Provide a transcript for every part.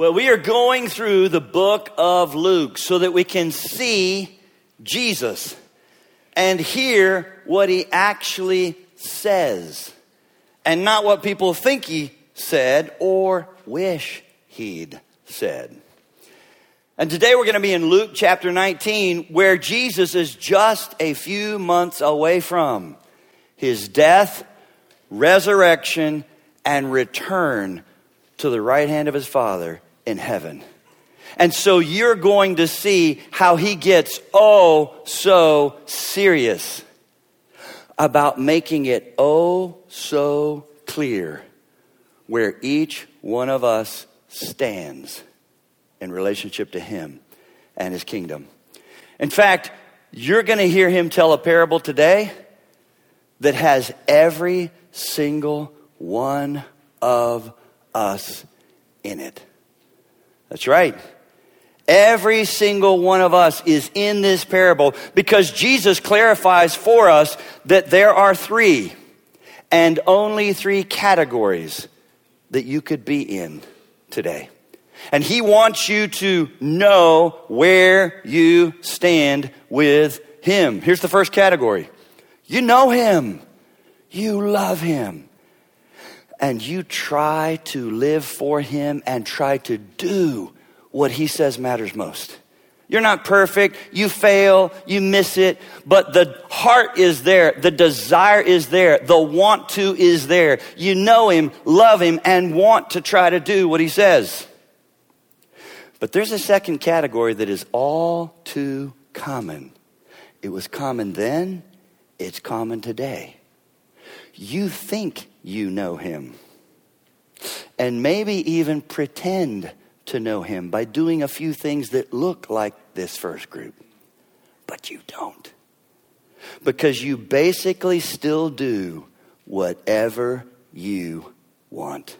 Well, we are going through the book of Luke so that we can see Jesus and hear what he actually says and not what people think he said or wish he'd said. And today we're going to be in Luke chapter 19, where Jesus is just a few months away from his death, resurrection, and return to the right hand of his Father in heaven. And so you're going to see how he gets oh so serious about making it oh so clear where each one of us stands in relationship to Him and His kingdom. In fact, you're going to hear Him tell a parable today that has every single one of us in it. That's right. Every single one of us is in this parable because Jesus clarifies for us that there are three and only three categories that you could be in today. And he wants you to know where you stand with him. Here's the first category you know him, you love him, and you try to live for him and try to do what he says matters most. You're not perfect. You fail. You miss it. But the heart is there. The desire is there. The want to is there. You know him, love him, and want to try to do what he says. But there's a second category that is all too common. It was common then, it's common today. You think you know him, and maybe even pretend to know him by doing a few things that look like this first group, but you don't. Because you basically still do whatever you want.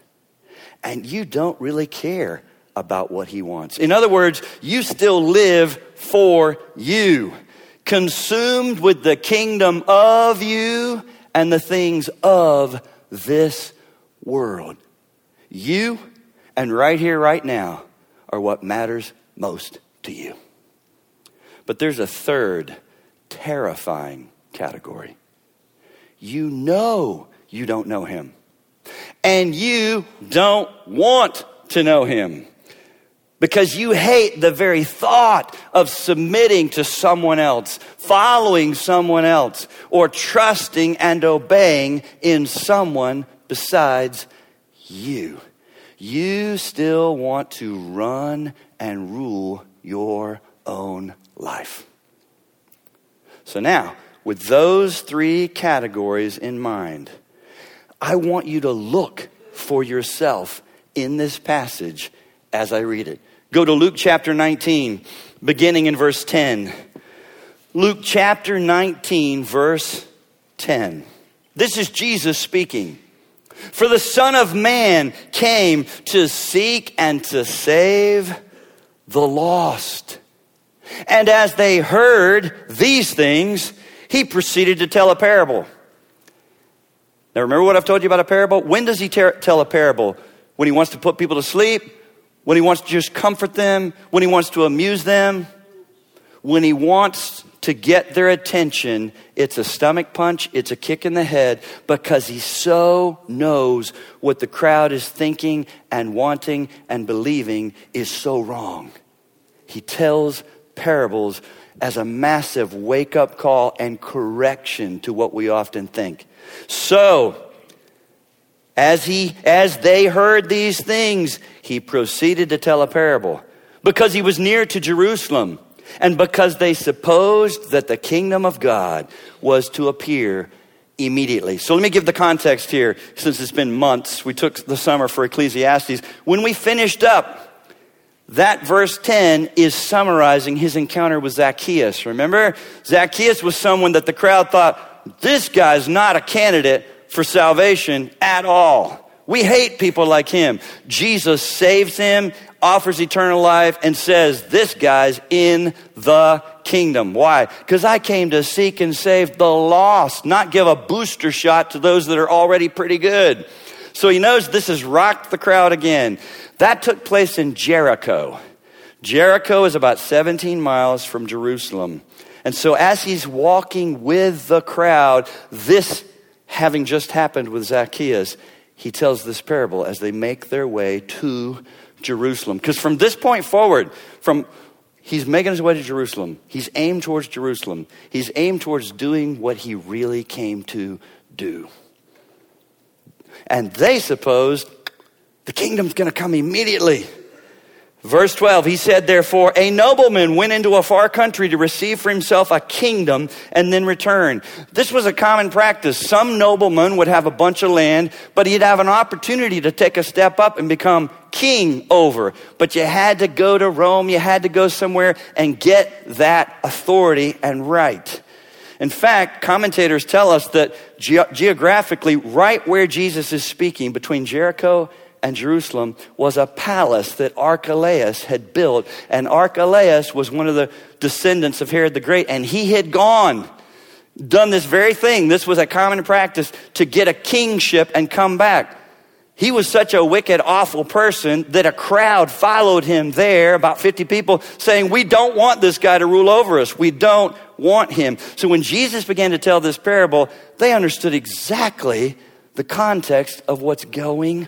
And you don't really care about what he wants. In other words, you still live for you, consumed with the kingdom of you and the things of this world. You and right here, right now, are what matters most to you. But there's a third terrifying category. You know you don't know him, and you don't want to know him because you hate the very thought of submitting to someone else, following someone else, or trusting and obeying in someone besides you. You still want to run and rule your own life. So now, with those three categories in mind, I want you to look for yourself in this passage as I read it. Go to Luke chapter 19, beginning in verse 10. Luke chapter 19, verse 10. This is Jesus speaking. For the Son of Man came to seek and to save the lost. And as they heard these things, he proceeded to tell a parable. Now, remember what I've told you about a parable? When does he tell a parable? When he wants to put people to sleep? When he wants to just comfort them, when he wants to amuse them, when he wants to get their attention, it's a stomach punch, it's a kick in the head because he so knows what the crowd is thinking and wanting and believing is so wrong. He tells parables as a massive wake up call and correction to what we often think. So, as he as they heard these things, he proceeded to tell a parable because he was near to Jerusalem and because they supposed that the kingdom of God was to appear immediately. So let me give the context here since it's been months. We took the summer for Ecclesiastes. When we finished up, that verse 10 is summarizing his encounter with Zacchaeus. Remember? Zacchaeus was someone that the crowd thought, this guy's not a candidate for salvation at all. We hate people like him. Jesus saves him, offers eternal life, and says, This guy's in the kingdom. Why? Because I came to seek and save the lost, not give a booster shot to those that are already pretty good. So he knows this has rocked the crowd again. That took place in Jericho. Jericho is about 17 miles from Jerusalem. And so as he's walking with the crowd, this having just happened with Zacchaeus, he tells this parable as they make their way to Jerusalem. Because from this point forward, from he's making his way to Jerusalem, he's aimed towards Jerusalem. He's aimed towards doing what he really came to do. And they supposed the kingdom's going to come immediately. Verse 12, he said, Therefore, a nobleman went into a far country to receive for himself a kingdom and then return. This was a common practice. Some nobleman would have a bunch of land, but he'd have an opportunity to take a step up and become king over. But you had to go to Rome, you had to go somewhere and get that authority and right. In fact, commentators tell us that ge- geographically, right where Jesus is speaking, between Jericho and Jerusalem was a palace that Archelaus had built. And Archelaus was one of the descendants of Herod the Great, and he had gone, done this very thing. This was a common practice to get a kingship and come back. He was such a wicked, awful person that a crowd followed him there, about 50 people, saying, We don't want this guy to rule over us. We don't want him. So when Jesus began to tell this parable, they understood exactly the context of what's going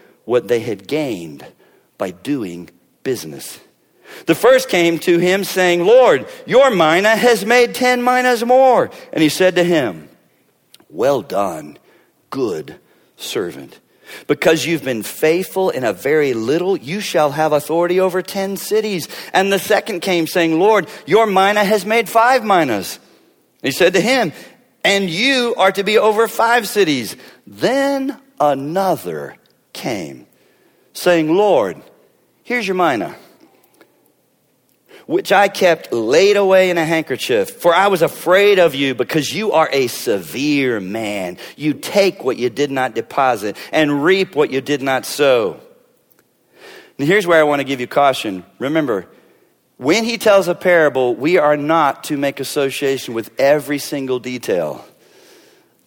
what they had gained by doing business. The first came to him saying, Lord, your mina has made ten minas more. And he said to him, Well done, good servant. Because you've been faithful in a very little, you shall have authority over ten cities. And the second came saying, Lord, your mina has made five minas. He said to him, And you are to be over five cities. Then another came, saying, Lord, here's your mina, which I kept laid away in a handkerchief, for I was afraid of you because you are a severe man. You take what you did not deposit and reap what you did not sow. And here's where I want to give you caution. Remember, when he tells a parable, we are not to make association with every single detail.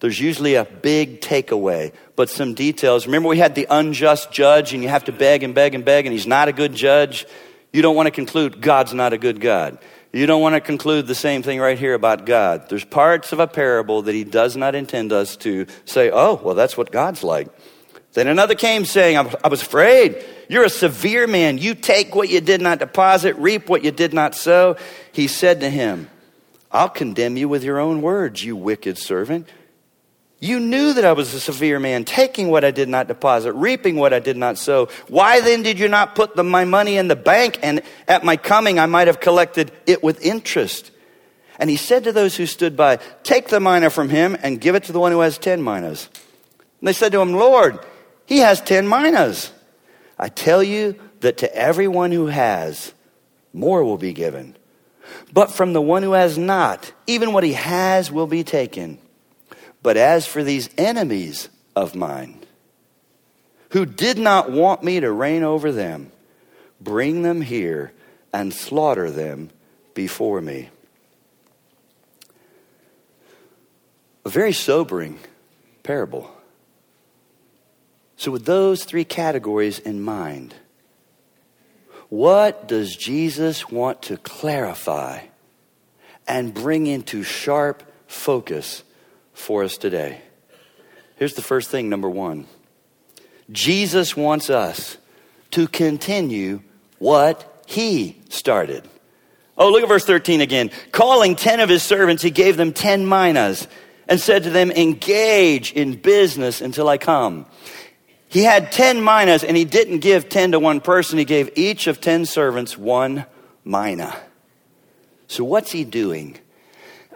There's usually a big takeaway, but some details. Remember, we had the unjust judge, and you have to beg and beg and beg, and he's not a good judge. You don't want to conclude God's not a good God. You don't want to conclude the same thing right here about God. There's parts of a parable that he does not intend us to say, oh, well, that's what God's like. Then another came saying, I was afraid. You're a severe man. You take what you did not deposit, reap what you did not sow. He said to him, I'll condemn you with your own words, you wicked servant. You knew that I was a severe man, taking what I did not deposit, reaping what I did not sow. Why then did you not put the, my money in the bank? And at my coming, I might have collected it with interest. And he said to those who stood by, Take the mina from him and give it to the one who has ten minas. And they said to him, Lord, he has ten minas. I tell you that to everyone who has, more will be given. But from the one who has not, even what he has will be taken. But as for these enemies of mine, who did not want me to reign over them, bring them here and slaughter them before me. A very sobering parable. So, with those three categories in mind, what does Jesus want to clarify and bring into sharp focus for us today. Here's the first thing, number one Jesus wants us to continue what he started. Oh, look at verse 13 again. Calling 10 of his servants, he gave them 10 minas and said to them, Engage in business until I come. He had 10 minas and he didn't give 10 to one person. He gave each of 10 servants one mina. So, what's he doing?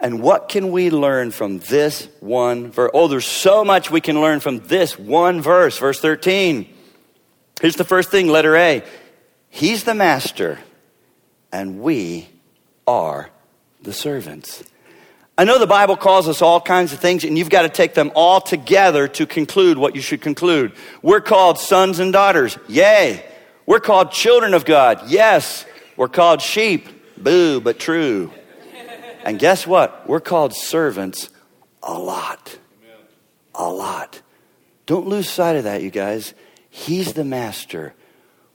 And what can we learn from this one verse? Oh, there's so much we can learn from this one verse, verse 13. Here's the first thing, letter A. He's the master, and we are the servants. I know the Bible calls us all kinds of things, and you've got to take them all together to conclude what you should conclude. We're called sons and daughters. Yay. We're called children of God. Yes. We're called sheep. Boo, but true. And guess what? We're called servants a lot. A lot. Don't lose sight of that, you guys. He's the master.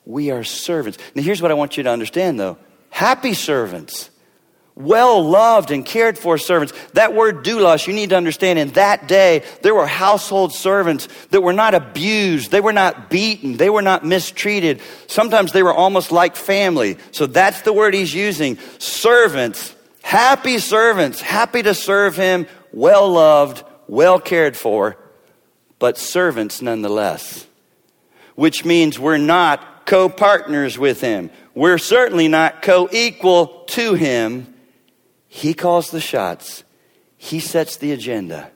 We are servants. Now, here's what I want you to understand, though happy servants well loved and cared for servants. That word doulos, you need to understand in that day, there were household servants that were not abused. They were not beaten. They were not mistreated. Sometimes they were almost like family. So that's the word he's using. Servants, happy servants, happy to serve him, well loved, well cared for, but servants nonetheless. Which means we're not co partners with him. We're certainly not co equal to him he calls the shots, He sets the agenda,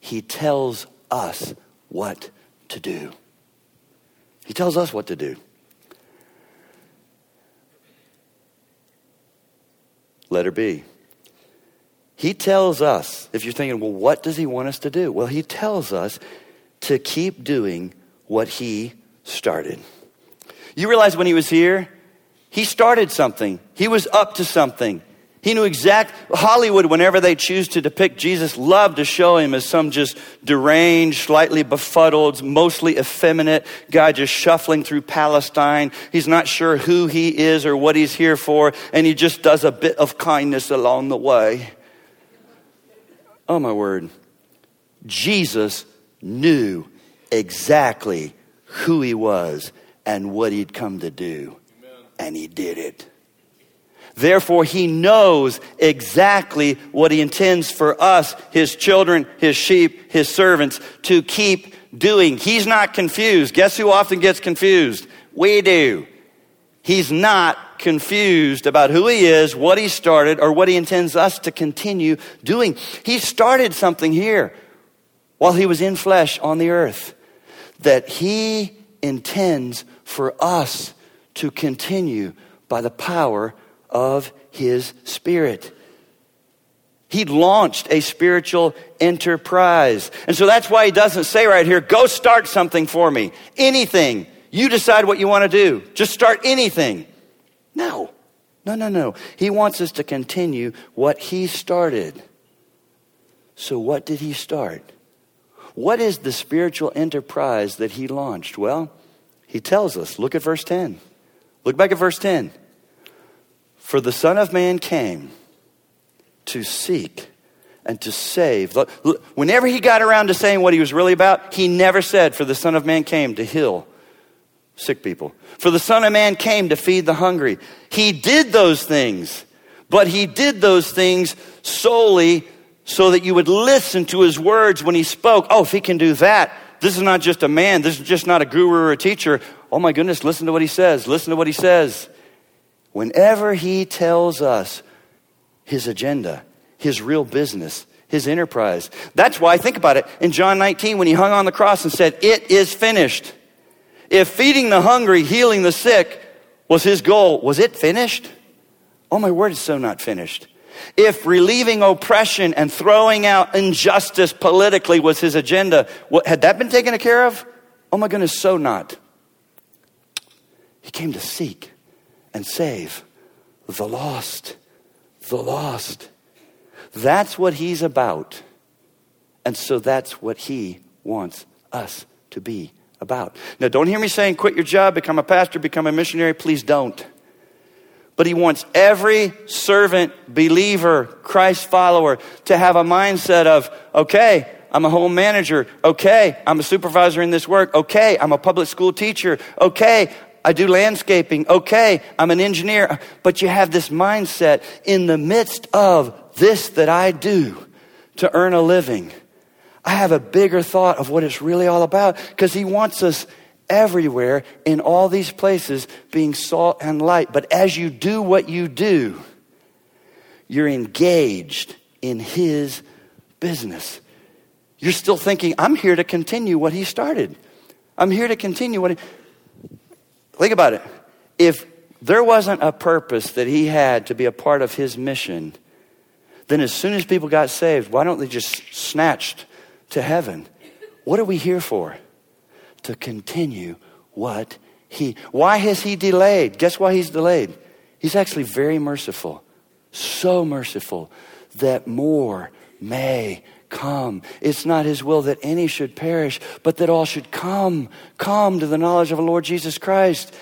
He tells us what to do. He tells us what to do. Letter B. He tells us, if you're thinking, well, what does he want us to do? Well, he tells us to keep doing what he started. You realize when he was here, he started something, he was up to something. He knew exact Hollywood, whenever they choose to depict Jesus, love to show him as some just deranged, slightly befuddled, mostly effeminate guy just shuffling through Palestine. He's not sure who he is or what he's here for, and he just does a bit of kindness along the way. Oh my word. Jesus knew exactly who he was and what he'd come to do, and he did it. Therefore, he knows exactly what he intends for us, his children, his sheep, his servants, to keep doing. He's not confused. Guess who often gets confused? We do. He's not confused about who he is, what he started, or what he intends us to continue doing. He started something here while he was in flesh on the earth that he intends for us to continue by the power of his spirit. He launched a spiritual enterprise. And so that's why he doesn't say right here, go start something for me. Anything. You decide what you want to do. Just start anything. No. No, no, no. He wants us to continue what he started. So, what did he start? What is the spiritual enterprise that he launched? Well, he tells us. Look at verse 10. Look back at verse 10. For the Son of Man came to seek and to save. Whenever he got around to saying what he was really about, he never said, For the Son of Man came to heal sick people. For the Son of Man came to feed the hungry. He did those things, but he did those things solely so that you would listen to his words when he spoke. Oh, if he can do that, this is not just a man, this is just not a guru or a teacher. Oh my goodness, listen to what he says. Listen to what he says. Whenever he tells us his agenda, his real business, his enterprise. That's why, think about it, in John 19, when he hung on the cross and said, It is finished. If feeding the hungry, healing the sick was his goal, was it finished? Oh, my word, it's so not finished. If relieving oppression and throwing out injustice politically was his agenda, what, had that been taken care of? Oh, my goodness, so not. He came to seek and save the lost. The lost. That's what he's about. And so that's what he wants us to be about. Now, don't hear me saying quit your job, become a pastor, become a missionary. Please don't. But he wants every servant, believer, Christ follower to have a mindset of, okay, I'm a home manager. Okay, I'm a supervisor in this work. Okay, I'm a public school teacher. Okay, I do landscaping. Okay, I'm an engineer. But you have this mindset in the midst of this that I do to earn a living. I have a bigger thought of what it's really all about because he wants us everywhere in all these places being salt and light. But as you do what you do, you're engaged in his business. You're still thinking, I'm here to continue what he started. I'm here to continue what he. Think about it. If there wasn't a purpose that he had to be a part of his mission, then as soon as people got saved, why don't they just snatched to heaven? What are we here for? To continue what he. Why has he delayed? Guess why he's delayed? He's actually very merciful, so merciful that more may come. It's not his will that any should perish, but that all should come, come to the knowledge of the Lord Jesus Christ.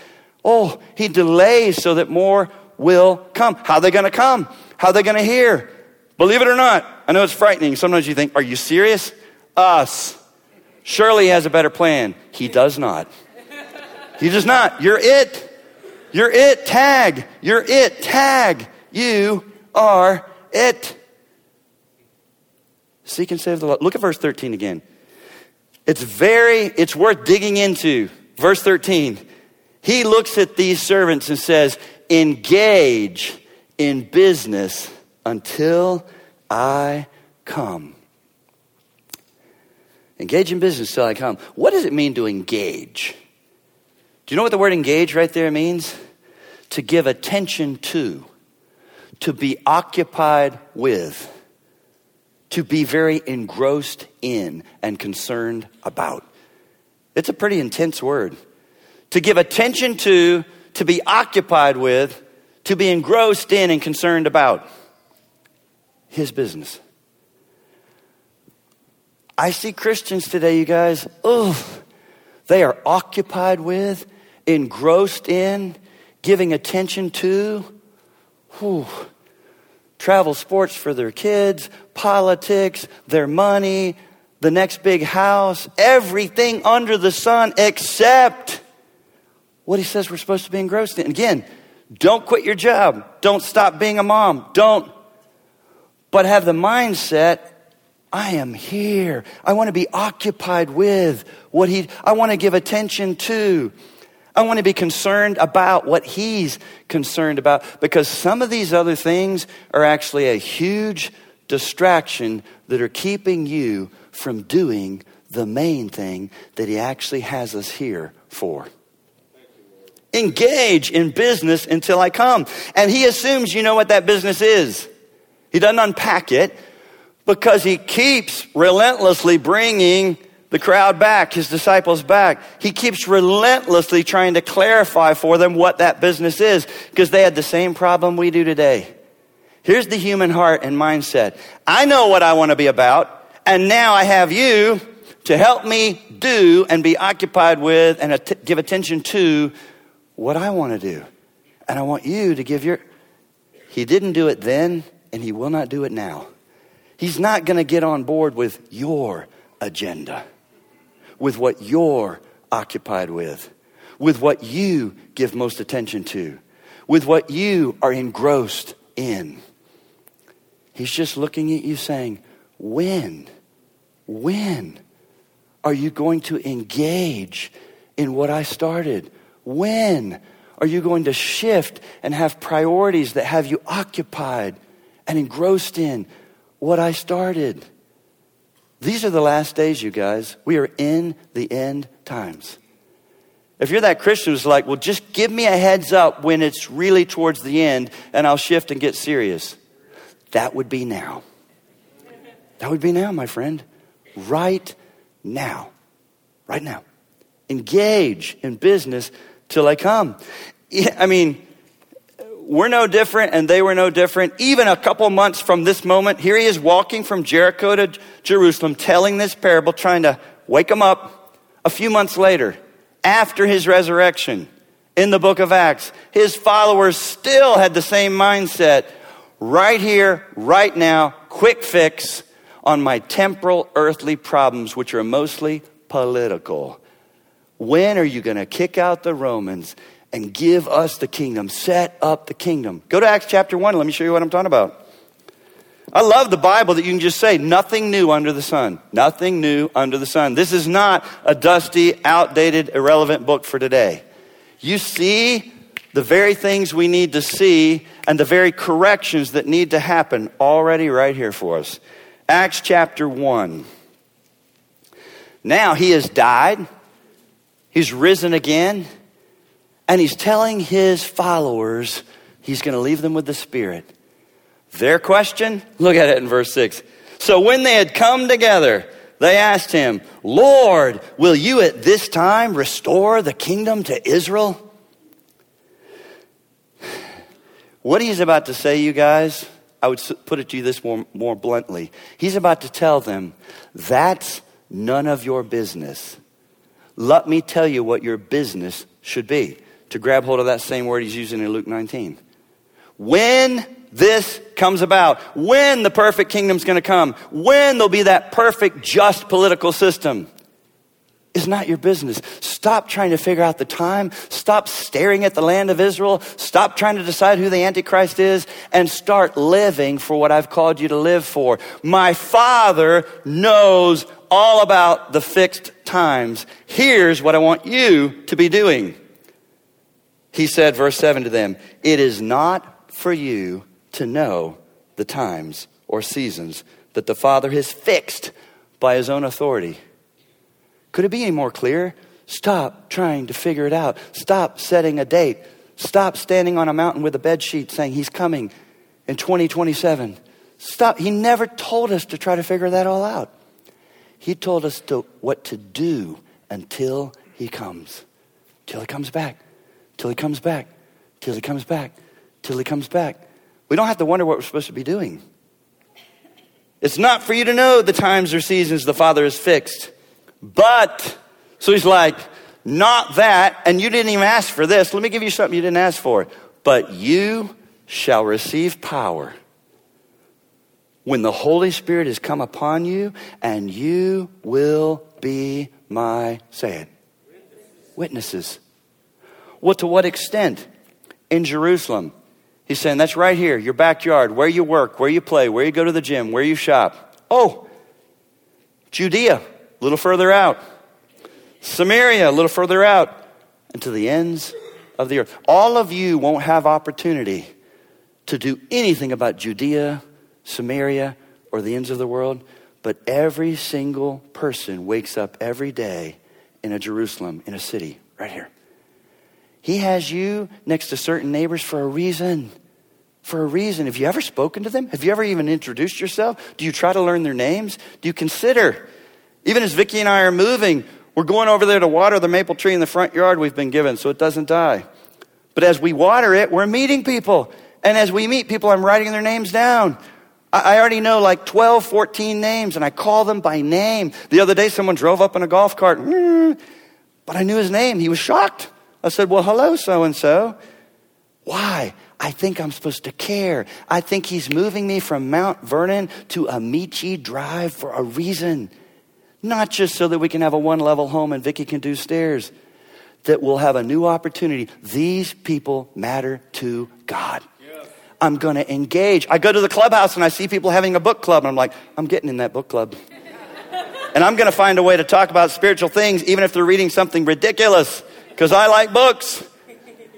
Oh, he delays so that more will come. How are they going to come? How are they going to hear? Believe it or not, I know it's frightening. Sometimes you think, are you serious? Us. Surely he has a better plan. He does not. He does not. You're it. You're it. Tag. You're it. Tag. You are it. Seek and save the Lord. Look at verse 13 again. It's very, it's worth digging into. Verse 13. He looks at these servants and says, engage in business until I come. Engage in business till I come. What does it mean to engage? Do you know what the word engage right there means? To give attention to, to be occupied with to be very engrossed in and concerned about. It's a pretty intense word. To give attention to, to be occupied with, to be engrossed in and concerned about. His business. I see Christians today, you guys, oh, they are occupied with, engrossed in, giving attention to. Whew, travel sports for their kids, politics, their money, the next big house, everything under the sun except what he says we're supposed to be engrossed in. Again, don't quit your job. Don't stop being a mom. Don't. But have the mindset I am here. I want to be occupied with what he, I want to give attention to. I want to be concerned about what he's concerned about because some of these other things are actually a huge distraction that are keeping you from doing the main thing that he actually has us here for. Engage in business until I come. And he assumes you know what that business is. He doesn't unpack it because he keeps relentlessly bringing the crowd back, his disciples back. He keeps relentlessly trying to clarify for them what that business is because they had the same problem we do today. Here's the human heart and mindset. I know what I want to be about, and now I have you to help me do and be occupied with and att- give attention to what I want to do. And I want you to give your. He didn't do it then, and he will not do it now. He's not going to get on board with your agenda with what you're occupied with, with what you give most attention to, with what you are engrossed in. He's just looking at you saying, When, when are you going to engage in what I started? When are you going to shift and have priorities that have you occupied and engrossed in what I started? These are the last days, you guys. We are in the end times. If you're that Christian who's like, well, just give me a heads up when it's really towards the end and I'll shift and get serious, that would be now. That would be now, my friend. Right now. Right now. Engage in business till I come. I mean, we're no different and they were no different. Even a couple months from this moment, here he is walking from Jericho to Jerusalem telling this parable, trying to wake them up. A few months later, after his resurrection, in the book of Acts, his followers still had the same mindset. Right here, right now, quick fix on my temporal earthly problems, which are mostly political. When are you going to kick out the Romans and give us the kingdom. Set up the kingdom. Go to Acts chapter 1. Let me show you what I'm talking about. I love the Bible that you can just say, nothing new under the sun. Nothing new under the sun. This is not a dusty, outdated, irrelevant book for today. You see the very things we need to see and the very corrections that need to happen already right here for us. Acts chapter 1. Now he has died, he's risen again. And he's telling his followers he's going to leave them with the Spirit. Their question? Look at it in verse 6. So when they had come together, they asked him, Lord, will you at this time restore the kingdom to Israel? What he's about to say, you guys, I would put it to you this more, more bluntly. He's about to tell them, that's none of your business. Let me tell you what your business should be. To grab hold of that same word he's using in Luke 19. When this comes about, when the perfect kingdom's going to come, when there'll be that perfect, just political system, is not your business. Stop trying to figure out the time. Stop staring at the land of Israel. Stop trying to decide who the Antichrist is and start living for what I've called you to live for. My Father knows all about the fixed times. Here's what I want you to be doing. He said, verse 7 to them, It is not for you to know the times or seasons that the Father has fixed by his own authority. Could it be any more clear? Stop trying to figure it out. Stop setting a date. Stop standing on a mountain with a bed sheet saying he's coming in 2027. Stop. He never told us to try to figure that all out. He told us to, what to do until he comes. Till he comes back. Till he comes back. Till he comes back. Till he comes back. We don't have to wonder what we're supposed to be doing. It's not for you to know the times or seasons the Father has fixed. But, so he's like, not that, and you didn't even ask for this. Let me give you something you didn't ask for. But you shall receive power when the Holy Spirit has come upon you, and you will be my, say it, witnesses. Well, to what extent? In Jerusalem. He's saying, that's right here, your backyard, where you work, where you play, where you go to the gym, where you shop. Oh, Judea, a little further out. Samaria, a little further out. And to the ends of the earth. All of you won't have opportunity to do anything about Judea, Samaria, or the ends of the world, but every single person wakes up every day in a Jerusalem, in a city, right here. He has you next to certain neighbors for a reason. For a reason. Have you ever spoken to them? Have you ever even introduced yourself? Do you try to learn their names? Do you consider? Even as Vicki and I are moving, we're going over there to water the maple tree in the front yard we've been given so it doesn't die. But as we water it, we're meeting people. And as we meet people, I'm writing their names down. I already know like 12, 14 names, and I call them by name. The other day, someone drove up in a golf cart, mm, but I knew his name. He was shocked. I said, Well, hello, so and so. Why? I think I'm supposed to care. I think he's moving me from Mount Vernon to Amici Drive for a reason. Not just so that we can have a one level home and Vicki can do stairs, that we'll have a new opportunity. These people matter to God. I'm going to engage. I go to the clubhouse and I see people having a book club, and I'm like, I'm getting in that book club. and I'm going to find a way to talk about spiritual things, even if they're reading something ridiculous because I like books.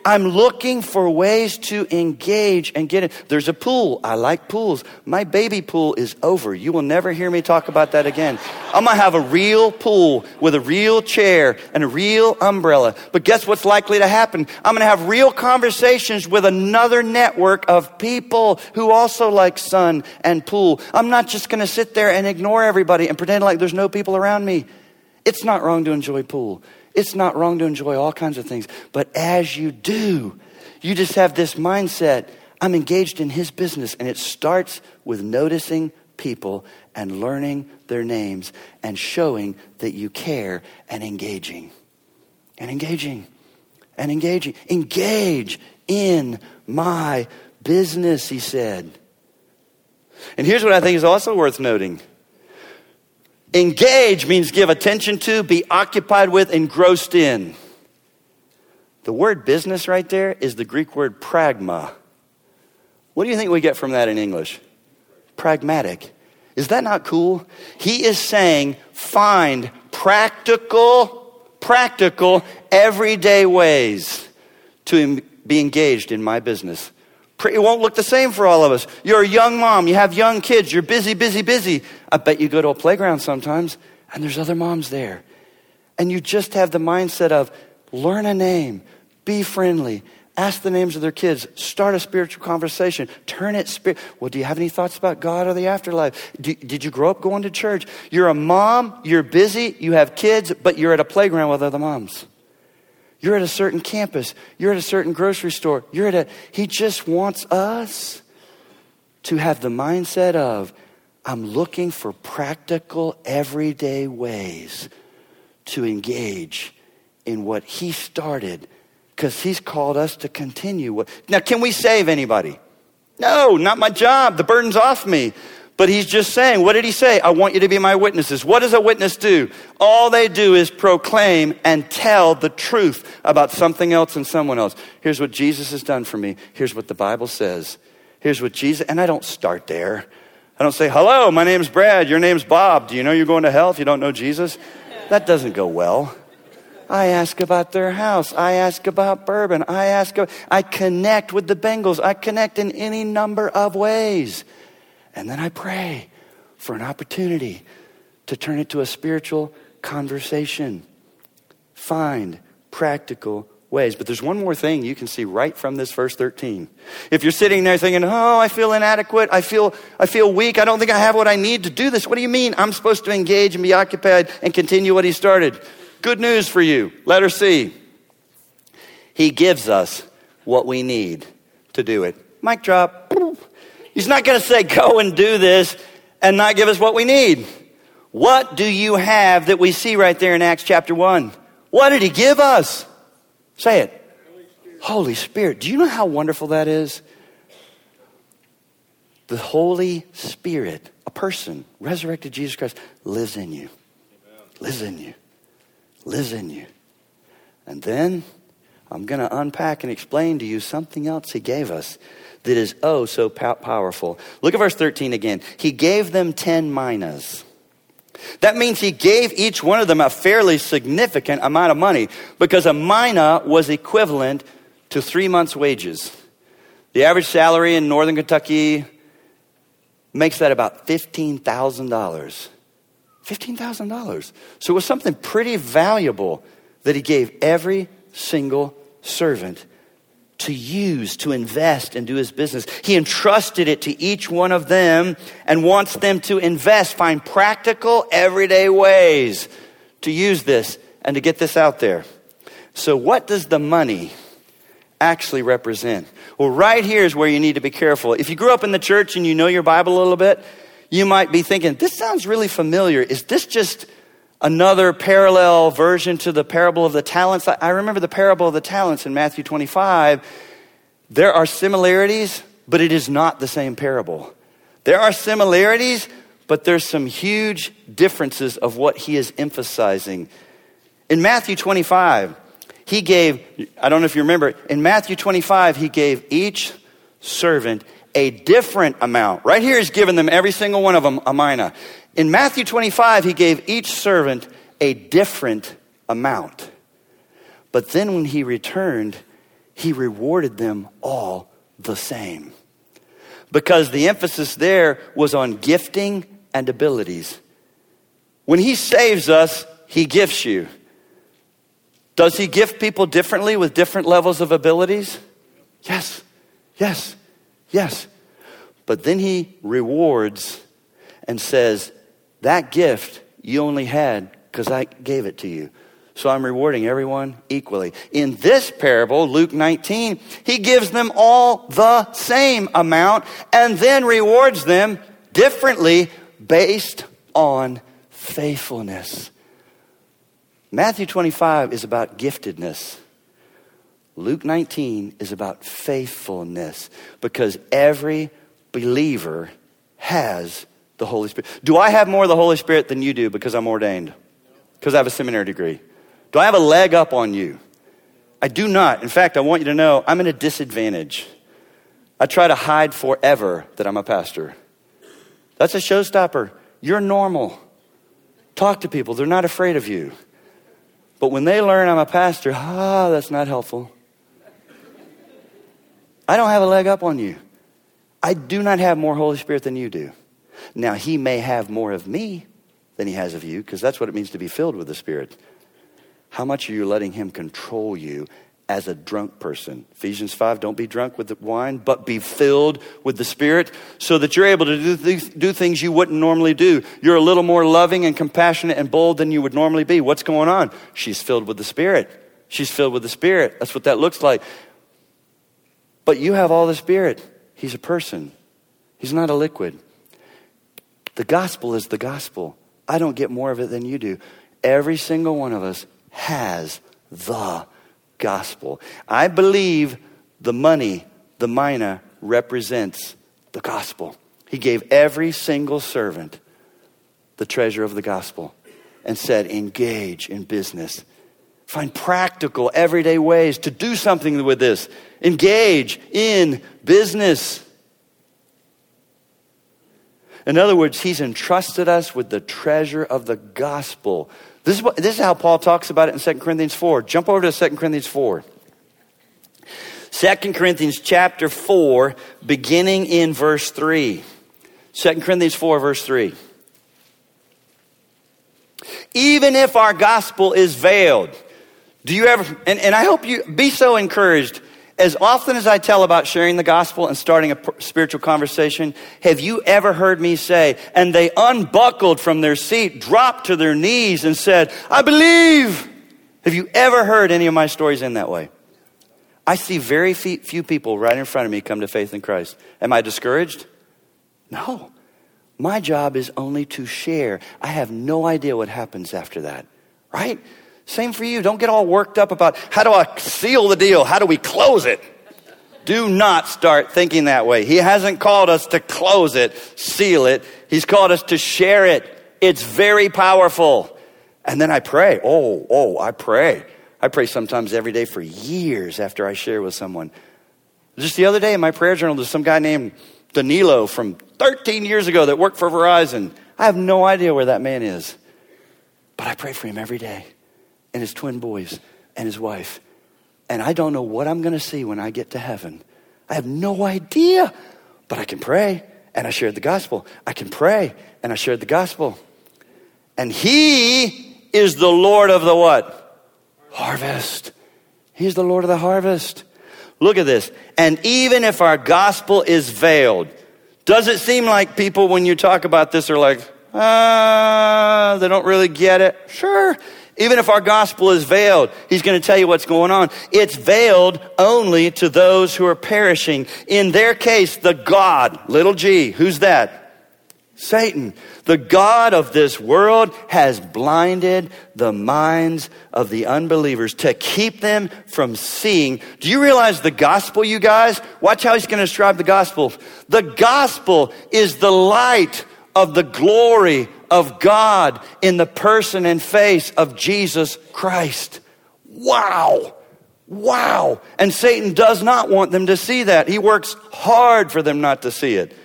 I'm looking for ways to engage and get it. There's a pool. I like pools. My baby pool is over. You will never hear me talk about that again. I'm going to have a real pool with a real chair and a real umbrella. But guess what's likely to happen? I'm going to have real conversations with another network of people who also like sun and pool. I'm not just going to sit there and ignore everybody and pretend like there's no people around me. It's not wrong to enjoy pool. It's not wrong to enjoy all kinds of things. But as you do, you just have this mindset I'm engaged in his business. And it starts with noticing people and learning their names and showing that you care and engaging. And engaging. And engaging. Engage in my business, he said. And here's what I think is also worth noting Engage means give attention to, be occupied with, engrossed in. The word business right there is the Greek word pragma. What do you think we get from that in English? Pragmatic. Is that not cool? He is saying find practical, practical, everyday ways to be engaged in my business. It won't look the same for all of us. You're a young mom, you have young kids, you're busy, busy, busy. I bet you go to a playground sometimes and there's other moms there. And you just have the mindset of learn a name, Be friendly. Ask the names of their kids. Start a spiritual conversation. Turn it spirit. Well, do you have any thoughts about God or the afterlife? Do, did you grow up going to church? You're a mom. You're busy. You have kids, but you're at a playground with other moms. You're at a certain campus. You're at a certain grocery store. You're at a. He just wants us to have the mindset of, I'm looking for practical, everyday ways to engage in what He started because He's called us to continue. Now, can we save anybody? No, not my job. The burden's off me. But he's just saying, what did he say? I want you to be my witnesses. What does a witness do? All they do is proclaim and tell the truth about something else and someone else. Here's what Jesus has done for me. Here's what the Bible says. Here's what Jesus, and I don't start there. I don't say, hello, my name's Brad, your name's Bob. Do you know you're going to hell if you don't know Jesus? That doesn't go well. I ask about their house. I ask about bourbon. I ask, I connect with the Bengals. I connect in any number of ways. And then I pray for an opportunity to turn it to a spiritual conversation. Find practical ways. But there's one more thing you can see right from this verse 13. If you're sitting there thinking, oh, I feel inadequate, I feel, I feel weak, I don't think I have what I need to do this. What do you mean I'm supposed to engage and be occupied and continue what he started? Good news for you. Letter C. He gives us what we need to do it. Mic drop. He's not going to say, go and do this and not give us what we need. What do you have that we see right there in Acts chapter 1? What did he give us? Say it. Holy Spirit. Holy Spirit. Do you know how wonderful that is? The Holy Spirit, a person, resurrected Jesus Christ, lives in you. Amen. Lives in you. Lives in you. And then I'm going to unpack and explain to you something else he gave us that is oh so powerful. Look at verse 13 again. He gave them 10 minas. That means he gave each one of them a fairly significant amount of money because a mina was equivalent to three months' wages. The average salary in northern Kentucky makes that about $15,000. $15,000. So it was something pretty valuable that he gave every single servant to use, to invest, and do his business. He entrusted it to each one of them and wants them to invest, find practical, everyday ways to use this and to get this out there. So, what does the money actually represent? Well, right here is where you need to be careful. If you grew up in the church and you know your Bible a little bit, you might be thinking, this sounds really familiar. Is this just another parallel version to the parable of the talents. I remember the parable of the talents in Matthew 25. There are similarities, but it is not the same parable. There are similarities, but there's some huge differences of what he is emphasizing. In Matthew 25, he gave, I don't know if you remember, in Matthew 25, he gave each servant a different amount. Right here, he's given them, every single one of them, a mina. In Matthew 25, he gave each servant a different amount. But then when he returned, he rewarded them all the same. Because the emphasis there was on gifting and abilities. When he saves us, he gifts you. Does he gift people differently with different levels of abilities? Yes, yes, yes. But then he rewards and says, that gift you only had because I gave it to you. So I'm rewarding everyone equally. In this parable, Luke 19, he gives them all the same amount and then rewards them differently based on faithfulness. Matthew 25 is about giftedness. Luke 19 is about faithfulness because every believer has the Holy Spirit. Do I have more of the Holy Spirit than you do because I'm ordained? Because I have a seminary degree. Do I have a leg up on you? I do not. In fact, I want you to know I'm in a disadvantage. I try to hide forever that I'm a pastor. That's a showstopper. You're normal. Talk to people, they're not afraid of you. But when they learn I'm a pastor, ah, that's not helpful. I don't have a leg up on you. I do not have more Holy Spirit than you do. Now, he may have more of me than he has of you, because that's what it means to be filled with the Spirit. How much are you letting him control you as a drunk person. Ephesians 5, don't be drunk with the wine, but be filled with the Spirit so that you're able to do, th- do things you wouldn't normally do. You're a little more loving and compassionate and bold than you would normally be. What's going on? She's filled with the Spirit. She's filled with the Spirit. That's what that looks like. But you have all the Spirit. He's a person, He's not a liquid. The gospel is the gospel. I don't get more of it than you do. Every single one of us has the gospel. I believe the money, the mina, represents the gospel. He gave every single servant the treasure of the gospel and said, engage in business. Find practical, everyday ways to do something with this. Engage in business. In other words, he's entrusted us with the treasure of the gospel. This is, what, this is how Paul talks about it in 2 Corinthians 4. Jump over to 2 Corinthians 4. 2 Corinthians chapter 4, beginning in verse 3. 2 Corinthians 4, verse 3. Even if our gospel is veiled, do you ever, and, and I hope you be so encouraged as often as I tell about sharing the gospel and starting a spiritual conversation, have you ever heard me say, and they unbuckled from their seat, dropped to their knees, and said, I believe? Have you ever heard any of my stories in that way? I see very few people right in front of me come to faith in Christ. Am I discouraged? No. My job is only to share. I have no idea what happens after that, right? Same for you. Don't get all worked up about how do I seal the deal? How do we close it? Do not start thinking that way. He hasn't called us to close it, seal it. He's called us to share it. It's very powerful. And then I pray. Oh, oh, I pray. I pray sometimes every day for years after I share with someone. Just the other day in my prayer journal, there's some guy named Danilo from 13 years ago that worked for Verizon. I have no idea where that man is, but I pray for him every day and his twin boys and his wife. And I don't know what I'm going to see when I get to heaven. I have no idea, but I can pray and I shared the gospel. I can pray and I shared the gospel. And he is the Lord of the what? Harvest. He's the Lord of the harvest. Look at this. And even if our gospel is veiled, does it seem like people, when you talk about this, are like, ah, they don't really get it? Sure. Even if our gospel is veiled, he's going to tell you what's going on. It's veiled only to those who are perishing. In their case, the God, little g, who's that? Satan. The God of this world has blinded the minds of the unbelievers to keep them from seeing. Do you realize the gospel, you guys? Watch how he's going to describe the gospel. The gospel is the light of the glory of God in the person and face of Jesus Christ. Wow. Wow. And Satan does not want them to see that. He works hard for them not to see it,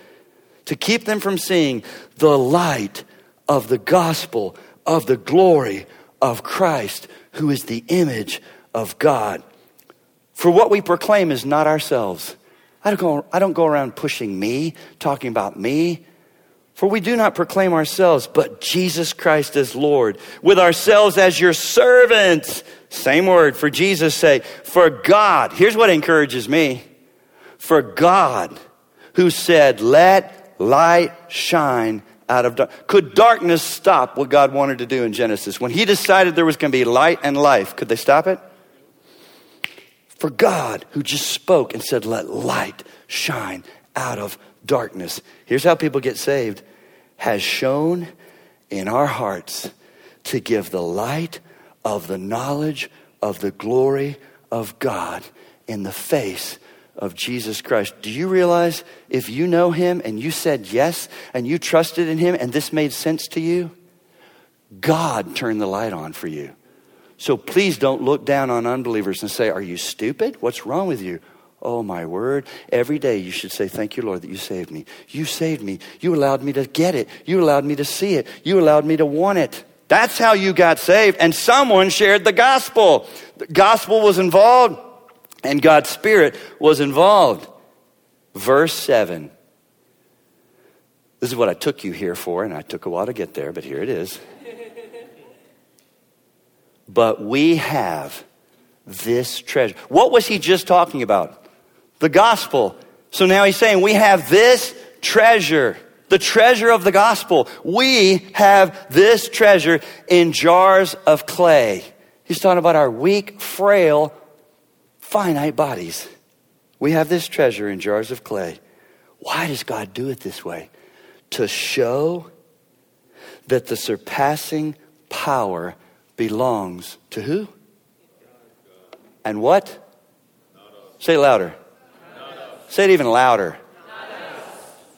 to keep them from seeing the light of the gospel of the glory of Christ, who is the image of God. For what we proclaim is not ourselves. I don't go, I don't go around pushing me, talking about me. For we do not proclaim ourselves, but Jesus Christ as Lord, with ourselves as your servants. Same word for Jesus' sake. For God, here's what encourages me. For God, who said, Let light shine out of darkness. Could darkness stop what God wanted to do in Genesis? When He decided there was going to be light and life, could they stop it? For God, who just spoke and said, Let light shine out of darkness. Here's how people get saved has shone in our hearts to give the light of the knowledge of the glory of God in the face of Jesus Christ. Do you realize if you know him and you said yes and you trusted in him and this made sense to you, God turned the light on for you. So please don't look down on unbelievers and say, Are you stupid? What's wrong with you? Oh, my word. Every day you should say, Thank you, Lord, that you saved me. You saved me. You allowed me to get it. You allowed me to see it. You allowed me to want it. That's how you got saved. And someone shared the gospel. The gospel was involved, and God's Spirit was involved. Verse 7. This is what I took you here for, and I took a while to get there, but here it is. but we have this treasure. What was he just talking about? The gospel. So now he's saying we have this treasure, the treasure of the gospel. We have this treasure in jars of clay. He's talking about our weak, frail, finite bodies. We have this treasure in jars of clay. Why does God do it this way? To show that the surpassing power belongs to who? And what? Say louder. Say it even louder.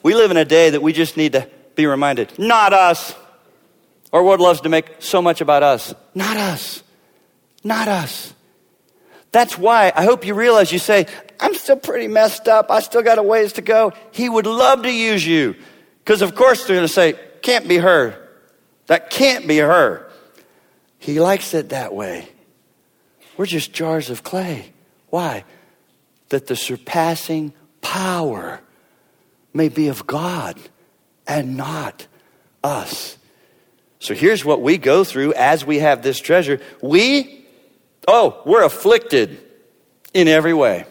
We live in a day that we just need to be reminded not us. Our world loves to make so much about us. Not us. Not us. That's why I hope you realize you say, I'm still pretty messed up. I still got a ways to go. He would love to use you. Because, of course, they're going to say, can't be her. That can't be her. He likes it that way. We're just jars of clay. Why? That the surpassing power may be of God and not us. So here's what we go through as we have this treasure. We, oh, we're afflicted in every way,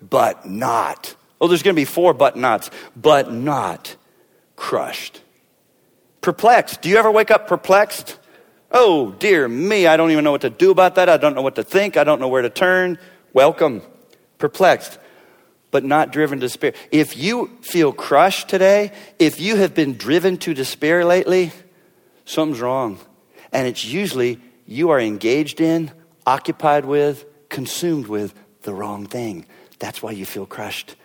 but not. Oh, there's going to be four but nots, but not crushed. Perplexed. Do you ever wake up perplexed? Oh, dear me, I don't even know what to do about that. I don't know what to think. I don't know where to turn. Welcome. Perplexed, but not driven to despair. If you feel crushed today, if you have been driven to despair lately, something's wrong. And it's usually you are engaged in, occupied with, consumed with the wrong thing. That's why you feel crushed.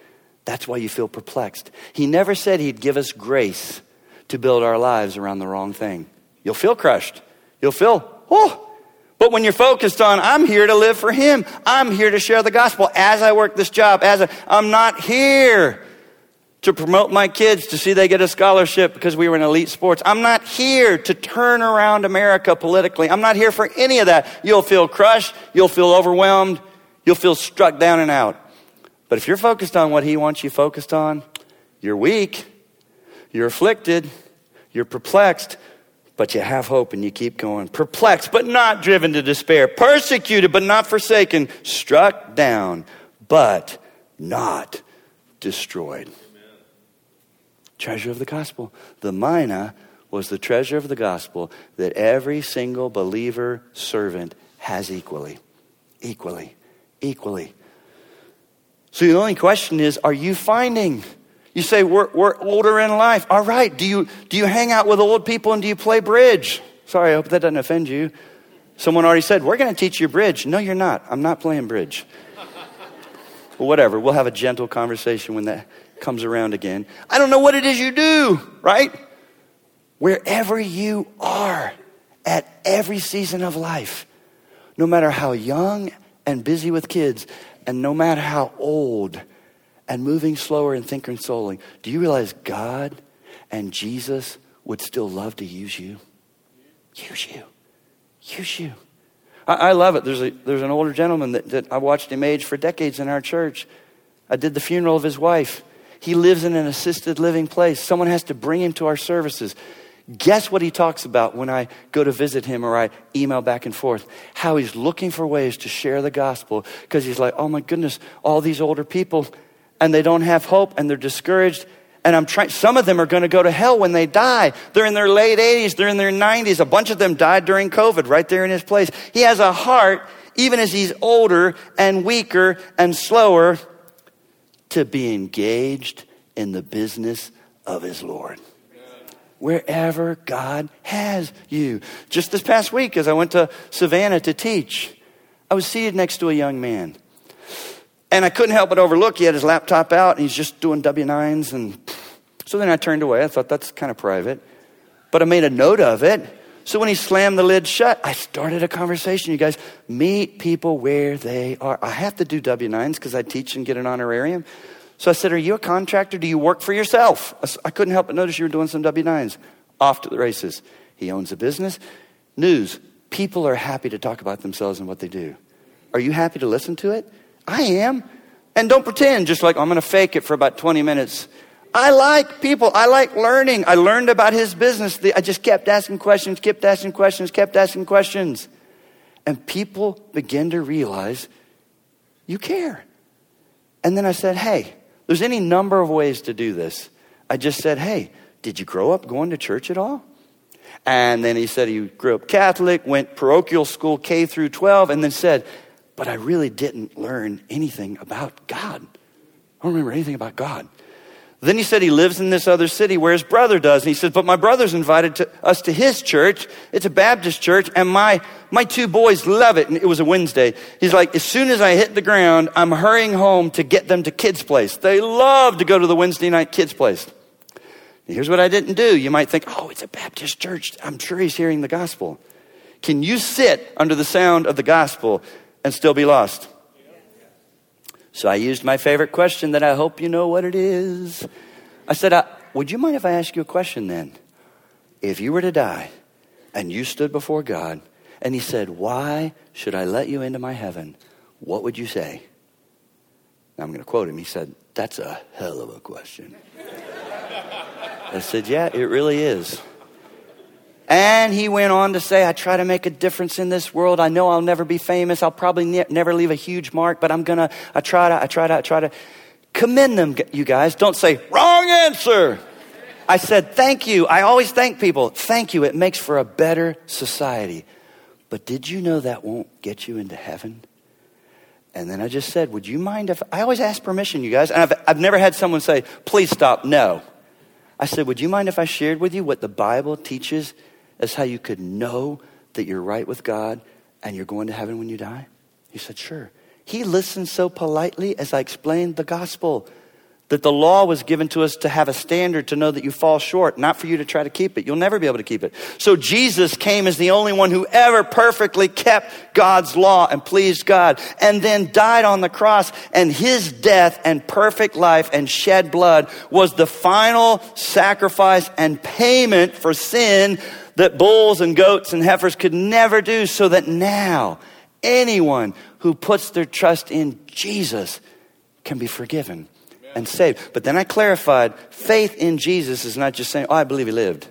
That's why you feel perplexed. He never said he'd give us grace to build our lives around the wrong thing. You'll feel crushed. You'll feel, oh. But when you're focused on, I'm here to live for Him. I'm here to share the gospel as I work this job. As I'm not here to promote my kids to see they get a scholarship because we were in elite sports. I'm not here to turn around America politically. I'm not here for any of that. You'll feel crushed. You'll feel overwhelmed. You'll feel struck down and out. But if you're focused on what He wants you focused on, you're weak. You're afflicted. You're perplexed but you have hope and you keep going. Perplexed, but not driven to despair. Persecuted, but not forsaken. Struck down, but not destroyed. Amen. Treasure of the gospel. The mina was the treasure of the gospel that every single believer servant has equally. Equally. Equally. So the only question is are you finding you say, we're, we're older in life. All right. Do you, do you hang out with old people and do you play bridge? Sorry, I hope that doesn't offend you. Someone already said, We're going to teach you bridge. No, you're not. I'm not playing bridge. well, whatever. We'll have a gentle conversation when that comes around again. I don't know what it is you do, right? Wherever you are at every season of life, no matter how young and busy with kids, and no matter how old and moving slower and thinking solely, do you realize God and Jesus would still love to use you? Use you. Use you. I, I love it. There's, a, there's an older gentleman that, that I watched him age for decades in our church. I did the funeral of his wife. He lives in an assisted living place. Someone has to bring him to our services. Guess what he talks about when I go to visit him or I email back and forth? How he's looking for ways to share the gospel because he's like, oh my goodness, all these older people, and they don't have hope and they're discouraged. And I'm trying, some of them are going to go to hell when they die. They're in their late 80s, they're in their 90s. A bunch of them died during COVID right there in his place. He has a heart, even as he's older and weaker and slower, to be engaged in the business of his Lord. Wherever God has you. Just this past week, as I went to Savannah to teach, I was seated next to a young man. And I couldn't help but overlook. He had his laptop out and he's just doing W 9s. And so then I turned away. I thought that's kind of private. But I made a note of it. So when he slammed the lid shut, I started a conversation. You guys meet people where they are. I have to do W 9s because I teach and get an honorarium. So I said, Are you a contractor? Do you work for yourself? I couldn't help but notice you were doing some W 9s. Off to the races. He owns a business. News. People are happy to talk about themselves and what they do. Are you happy to listen to it? I am. And don't pretend just like I'm going to fake it for about 20 minutes. I like people. I like learning. I learned about his business. I just kept asking questions, kept asking questions, kept asking questions. And people begin to realize you care. And then I said, hey, there's any number of ways to do this. I just said, hey, did you grow up going to church at all? And then he said he grew up Catholic, went parochial school K through 12, and then said, but I really didn't learn anything about God. I don't remember anything about God. Then he said he lives in this other city where his brother does. And he said, but my brother's invited to, us to his church. It's a Baptist church, and my, my two boys love it. And it was a Wednesday. He's like, as soon as I hit the ground, I'm hurrying home to get them to kids' place. They love to go to the Wednesday night kids' place. Here's what I didn't do. You might think, oh, it's a Baptist church. I'm sure he's hearing the gospel. Can you sit under the sound of the gospel and still be lost? So I used my favorite question that I hope you know what it is. I said, uh, Would you mind if I ask you a question then? If you were to die and you stood before God and He said, Why should I let you into my heaven? What would you say? Now I'm going to quote him. He said, That's a hell of a question. I said, Yeah, it really is. And he went on to say, I try to make a difference in this world. I know I'll never be famous. I'll probably ne- never leave a huge mark, but I'm going to, I try to, I try to, I try to commend them, you guys. Don't say, wrong answer. I said, thank you. I always thank people. Thank you. It makes for a better society. But did you know that won't get you into heaven? And then I just said, would you mind if, I always ask permission, you guys. And I've, I've never had someone say, please stop. No. I said, would you mind if I shared with you what the Bible teaches as how you could know that you're right with God and you're going to heaven when you die? He said, Sure. He listened so politely as I explained the gospel that the law was given to us to have a standard to know that you fall short, not for you to try to keep it. You'll never be able to keep it. So Jesus came as the only one who ever perfectly kept God's law and pleased God, and then died on the cross, and his death and perfect life and shed blood was the final sacrifice and payment for sin that bulls and goats and heifers could never do, so that now anyone who puts their trust in Jesus can be forgiven Amen. and saved. But then I clarified faith in Jesus is not just saying, Oh, I believe he lived.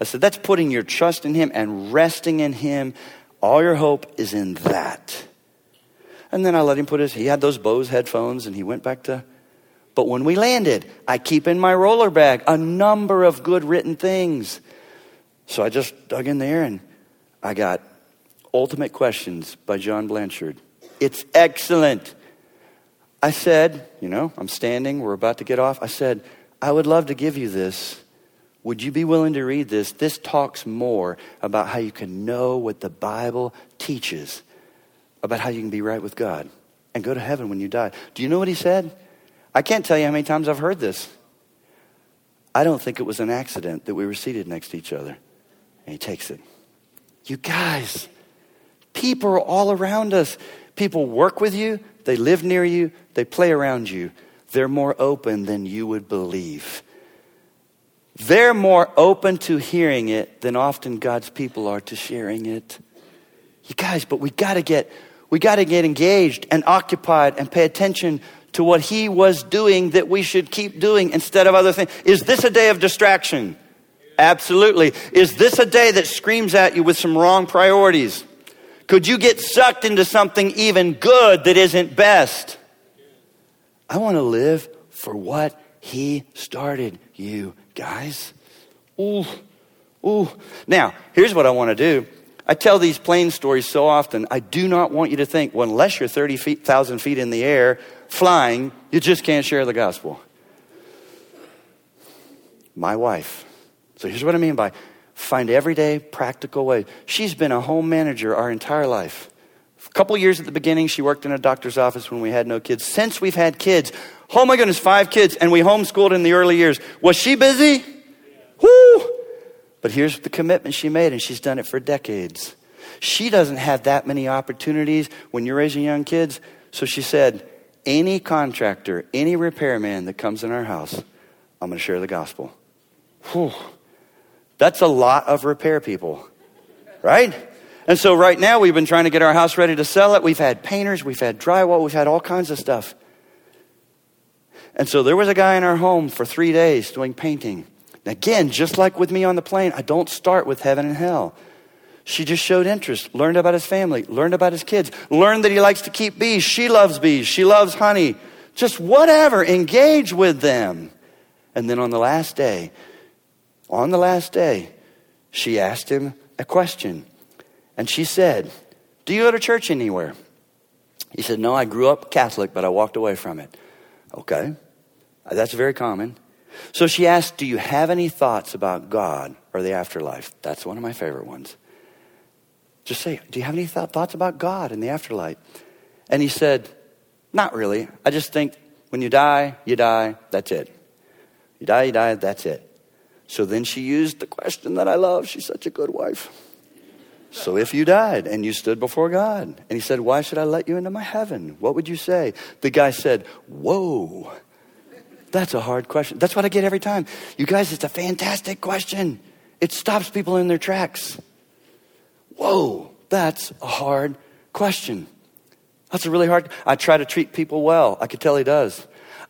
I said, That's putting your trust in him and resting in him. All your hope is in that. And then I let him put his, he had those Bose headphones and he went back to, but when we landed, I keep in my roller bag a number of good written things so I just dug in there and I got Ultimate Questions by John Blanchard. It's excellent. I said, you know, I'm standing, we're about to get off. I said, I would love to give you this. Would you be willing to read this? This talks more about how you can know what the Bible teaches about how you can be right with God and go to heaven when you die. Do you know what he said? I can't tell you how many times I've heard this. I don't think it was an accident that we were seated next to each other. And he takes it. You guys, people are all around us. People work with you, they live near you, they play around you. They're more open than you would believe. They're more open to hearing it than often God's people are to sharing it. You guys, but we gotta get we gotta get engaged and occupied and pay attention to what he was doing that we should keep doing instead of other things. Is this a day of distraction? Absolutely. Is this a day that screams at you with some wrong priorities? Could you get sucked into something even good that isn't best? I want to live for what he started, you guys. Ooh, ooh. Now, here's what I want to do. I tell these plane stories so often, I do not want you to think, well, unless you're 30,000 feet in the air flying, you just can't share the gospel. My wife so here's what I mean by find everyday practical way. She's been a home manager our entire life. A couple years at the beginning, she worked in a doctor's office when we had no kids. Since we've had kids, oh my goodness, five kids, and we homeschooled in the early years. Was she busy? Woo! But here's the commitment she made, and she's done it for decades. She doesn't have that many opportunities when you're raising young kids. So she said, any contractor, any repairman that comes in our house, I'm going to share the gospel. Whew. That's a lot of repair people, right? And so right now we've been trying to get our house ready to sell it. We've had painters, we've had drywall, we've had all kinds of stuff. And so there was a guy in our home for three days doing painting. Again, just like with me on the plane, I don't start with heaven and hell. She just showed interest, learned about his family, learned about his kids, learned that he likes to keep bees. She loves bees. She loves honey. Just whatever, engage with them. And then on the last day, on the last day, she asked him a question. And she said, Do you go to church anywhere? He said, No, I grew up Catholic, but I walked away from it. Okay, that's very common. So she asked, Do you have any thoughts about God or the afterlife? That's one of my favorite ones. Just say, Do you have any th- thoughts about God and the afterlife? And he said, Not really. I just think when you die, you die, that's it. You die, you die, that's it. So then she used the question that I love. She's such a good wife. So if you died and you stood before God and he said, Why should I let you into my heaven? What would you say? The guy said, Whoa. That's a hard question. That's what I get every time. You guys, it's a fantastic question. It stops people in their tracks. Whoa, that's a hard question. That's a really hard. I try to treat people well. I could tell he does.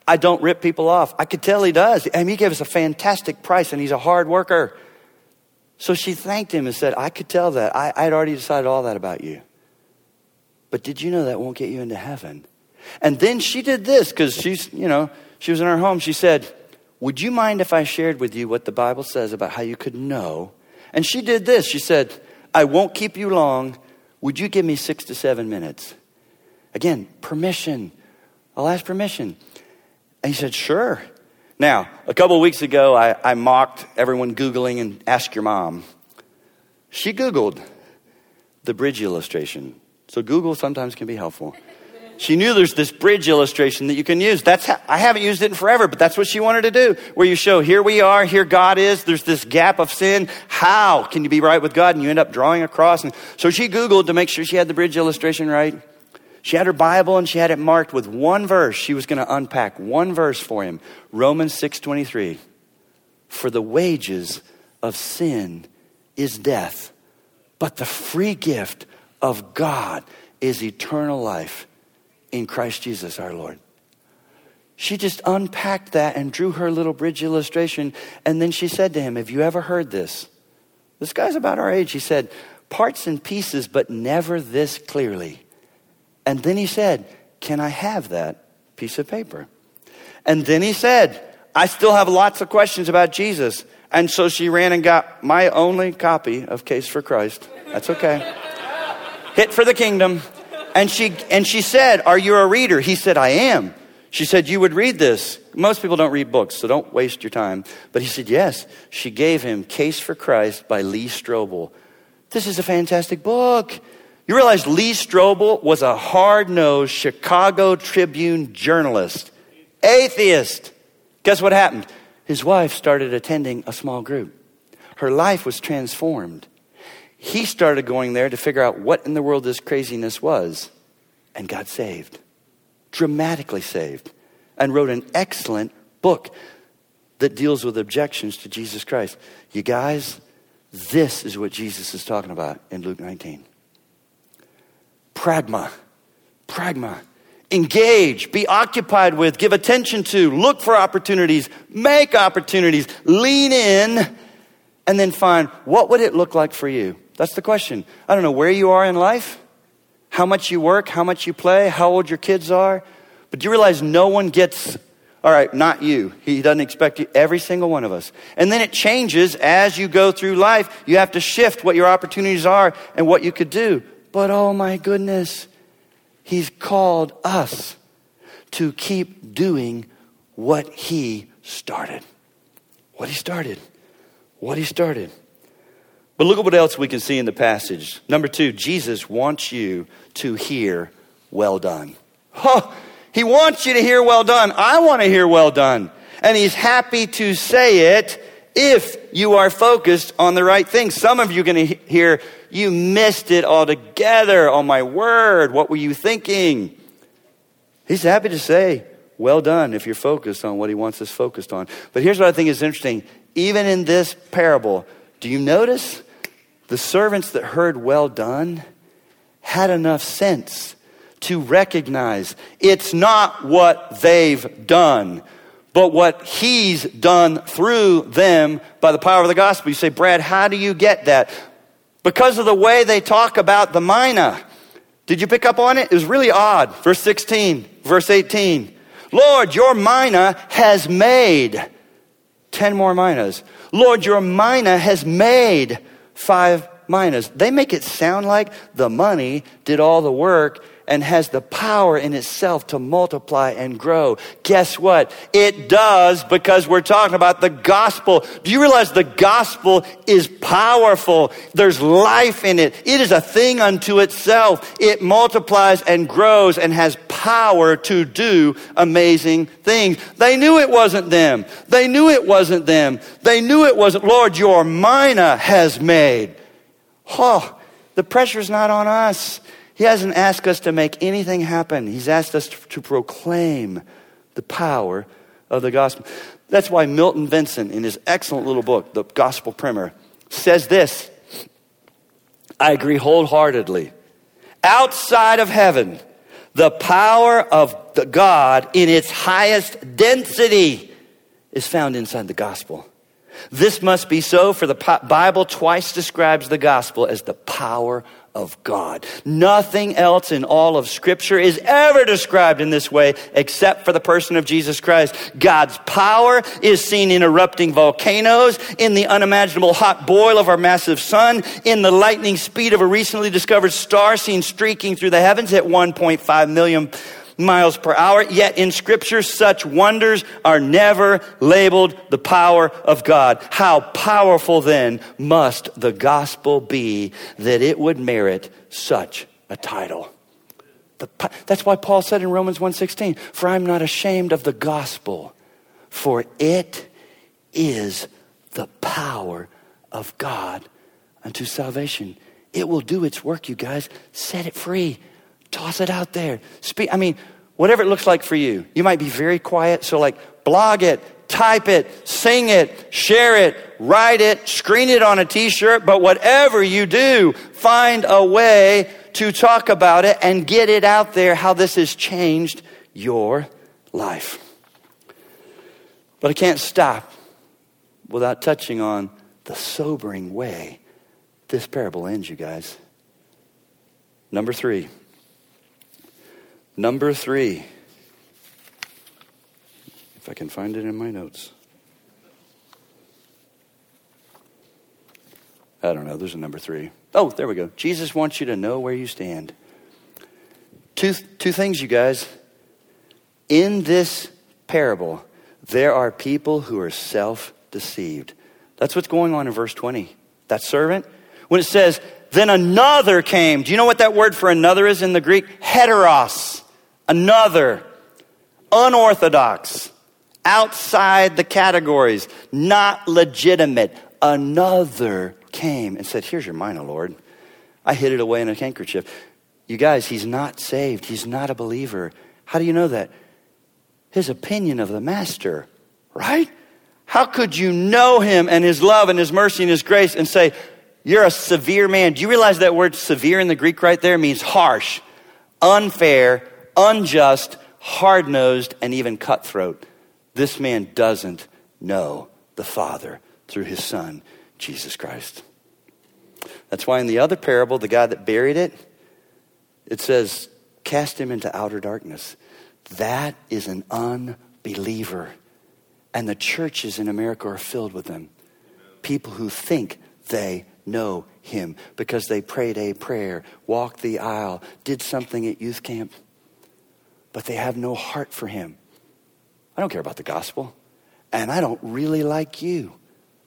I don't rip people off. I could tell he does. Mean, he gave us a fantastic price and he's a hard worker. So she thanked him and said, I could tell that. I, I'd already decided all that about you. But did you know that won't get you into heaven? And then she did this because she's, you know, she was in her home. She said, Would you mind if I shared with you what the Bible says about how you could know? And she did this. She said, I won't keep you long. Would you give me six to seven minutes? Again, permission. I'll ask permission. And he said, Sure. Now, a couple weeks ago, I, I mocked everyone Googling and ask your mom. She Googled the bridge illustration. So, Google sometimes can be helpful. She knew there's this bridge illustration that you can use. That's how, I haven't used it in forever, but that's what she wanted to do. Where you show here we are, here God is. There's this gap of sin. How can you be right with God? And you end up drawing a cross. And so she Googled to make sure she had the bridge illustration right. She had her Bible and she had it marked with one verse. She was going to unpack one verse for him. Romans 6:23. For the wages of sin is death, but the free gift of God is eternal life in Christ Jesus our Lord. She just unpacked that and drew her little bridge illustration. And then she said to him, Have you ever heard this? This guy's about our age. He said, Parts and pieces, but never this clearly. And then he said, Can I have that piece of paper? And then he said, I still have lots of questions about Jesus. And so she ran and got my only copy of Case for Christ. That's okay. Hit for the kingdom. And she, and she said, Are you a reader? He said, I am. She said, You would read this. Most people don't read books, so don't waste your time. But he said, Yes. She gave him Case for Christ by Lee Strobel. This is a fantastic book. You realize Lee Strobel was a hard nosed Chicago Tribune journalist, atheist. Guess what happened? His wife started attending a small group. Her life was transformed. He started going there to figure out what in the world this craziness was and got saved, dramatically saved, and wrote an excellent book that deals with objections to Jesus Christ. You guys, this is what Jesus is talking about in Luke 19 pragma. Pragma. Engage, be occupied with, give attention to, look for opportunities, make opportunities, lean in, and then find what would it look like for you? That's the question. I don't know where you are in life, how much you work, how much you play, how old your kids are, but do you realize no one gets all right, not you. He doesn't expect you, every single one of us. And then it changes as you go through life. You have to shift what your opportunities are and what you could do. But oh my goodness, He's called us to keep doing what He started. What He started. What He started. But look at what else we can see in the passage. Number two, Jesus wants you to hear, well done. Oh, he wants you to hear, well done. I want to hear, well done. And He's happy to say it if you are focused on the right things. Some of you are going to hear, you missed it altogether. Oh my word, what were you thinking? He's happy to say, well done if you're focused on what he wants us focused on. But here's what I think is interesting. Even in this parable, do you notice the servants that heard well done had enough sense to recognize it's not what they've done but what he's done through them by the power of the gospel. You say, Brad, how do you get that? because of the way they talk about the mina. Did you pick up on it? It was really odd. Verse 16, verse 18. Lord, your mina has made 10 more minas. Lord, your mina has made five minas. They make it sound like the money did all the work and has the power in itself to multiply and grow. Guess what? It does because we're talking about the gospel. Do you realize the gospel is powerful? There's life in it. It is a thing unto itself. It multiplies and grows and has power to do amazing things. They knew it wasn't them. They knew it wasn't them. They knew it wasn't, Lord, your mina has made. Oh, the pressure's not on us. He hasn't asked us to make anything happen. He's asked us to, proclaim the power of the gospel. That's why Milton Vincent, in his excellent little book, The Gospel Primer, says this I agree wholeheartedly. Outside of heaven, the power of the God in its highest density is found inside the gospel. This must be so, for the Bible twice describes the gospel as the power of God. Nothing else in all of Scripture is ever described in this way except for the person of Jesus Christ. God's power is seen in erupting volcanoes, in the unimaginable hot boil of our massive sun, in the lightning speed of a recently discovered star seen streaking through the heavens at 1.5 million miles per hour. Yet in scripture, such wonders are never labeled the power of God. How powerful then must the gospel be that it would merit such a title? The, that's why Paul said in Romans 1:16, "For I'm not ashamed of the gospel, for it is the power of God unto salvation." It will do its work, you guys. Set it free. Toss it out there. Speak. I mean, whatever it looks like for you. You might be very quiet, so like blog it, type it, sing it, share it, write it, screen it on a t shirt, but whatever you do, find a way to talk about it and get it out there how this has changed your life. But I can't stop without touching on the sobering way this parable ends, you guys. Number three. Number three, if I can find it in my notes. I don't know, there's a number three. Oh, there we go. Jesus wants you to know where you stand. Two, two things, you guys. In this parable, there are people who are self deceived. That's what's going on in verse 20. That servant, when it says, then another came. Do you know what that word for another is in the Greek? Heteros another, unorthodox, outside the categories, not legitimate. Another came and said, Here's your mina, Lord. I hid it away in a handkerchief. You guys, he's not saved. He's not a believer. How do you know that? His opinion of the master, right? How could you know him and his love and his mercy and his grace and say, You're a severe man? Do you realize that word severe in the Greek right there means harsh, unfair, unjust, hard nosed, and even cutthroat. This man doesn't know the Father through his Son, Jesus Christ. That's why in the other parable, the guy that buried it, it says, cast him into outer darkness. That is an unbeliever. And the churches in America are filled with them. People who think they know him because they prayed a prayer, walked the aisle, did something at youth camp but they have no heart for him. I don't care about the gospel. And I don't really like you.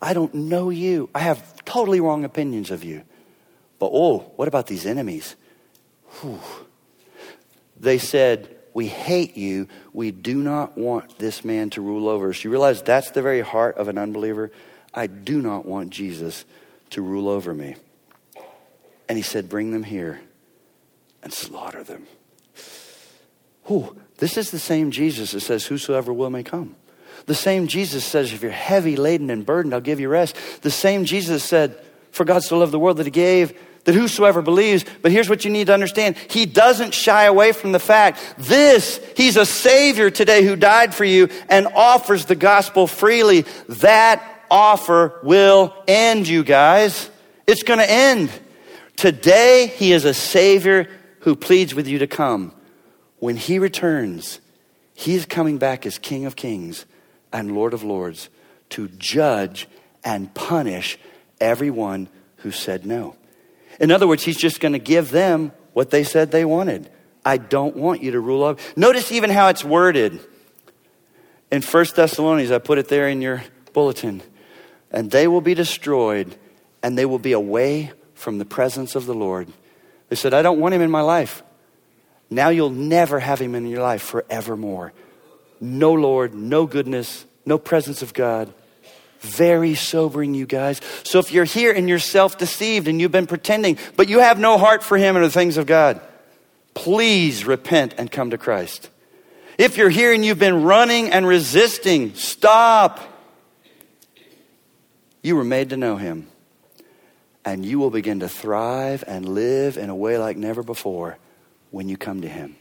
I don't know you. I have totally wrong opinions of you. But oh, what about these enemies? Whew. They said, We hate you. We do not want this man to rule over us. You realize that's the very heart of an unbeliever? I do not want Jesus to rule over me. And he said, Bring them here and slaughter them. This is the same Jesus that says, Whosoever will may come. The same Jesus says, If you're heavy laden and burdened, I'll give you rest. The same Jesus said, For God so loved the world that he gave that whosoever believes, but here's what you need to understand. He doesn't shy away from the fact this, he's a savior today who died for you and offers the gospel freely. That offer will end, you guys. It's going to end. Today, he is a Savior who pleads with you to come. When he returns, he is coming back as King of Kings and Lord of Lords to judge and punish everyone who said no. In other words, he's just going to give them what they said they wanted. I don't want you to rule over. Notice even how it's worded. In 1 Thessalonians, I put it there in your bulletin. And they will be destroyed, and they will be away from the presence of the Lord. They said, I don't want him in my life. Now you'll never have him in your life forevermore. No Lord, no goodness, no presence of God. Very sobering, you guys. So if you're here and you're self deceived and you've been pretending, but you have no heart for him and the things of God, please repent and come to Christ. If you're here and you've been running and resisting, stop. You were made to know him and you will begin to thrive and live in a way like never before when you come to Him.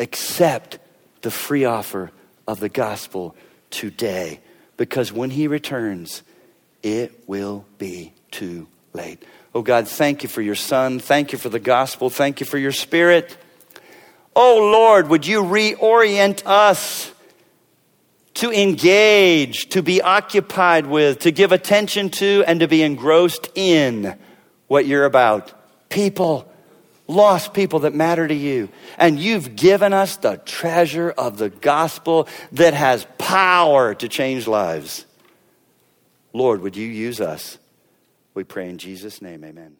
Accept the free offer of the gospel today because when He returns, it will be too late. Oh God, thank you for your Son. Thank you for the gospel. Thank you for your Spirit. Oh Lord, would you reorient us? to engage, to be occupied with, to give attention to, and to be engrossed in what you're about. People, lost people that matter to you. And you've given us the treasure of the gospel that has power to change lives. Lord, would you use us? We pray in Jesus' name, amen.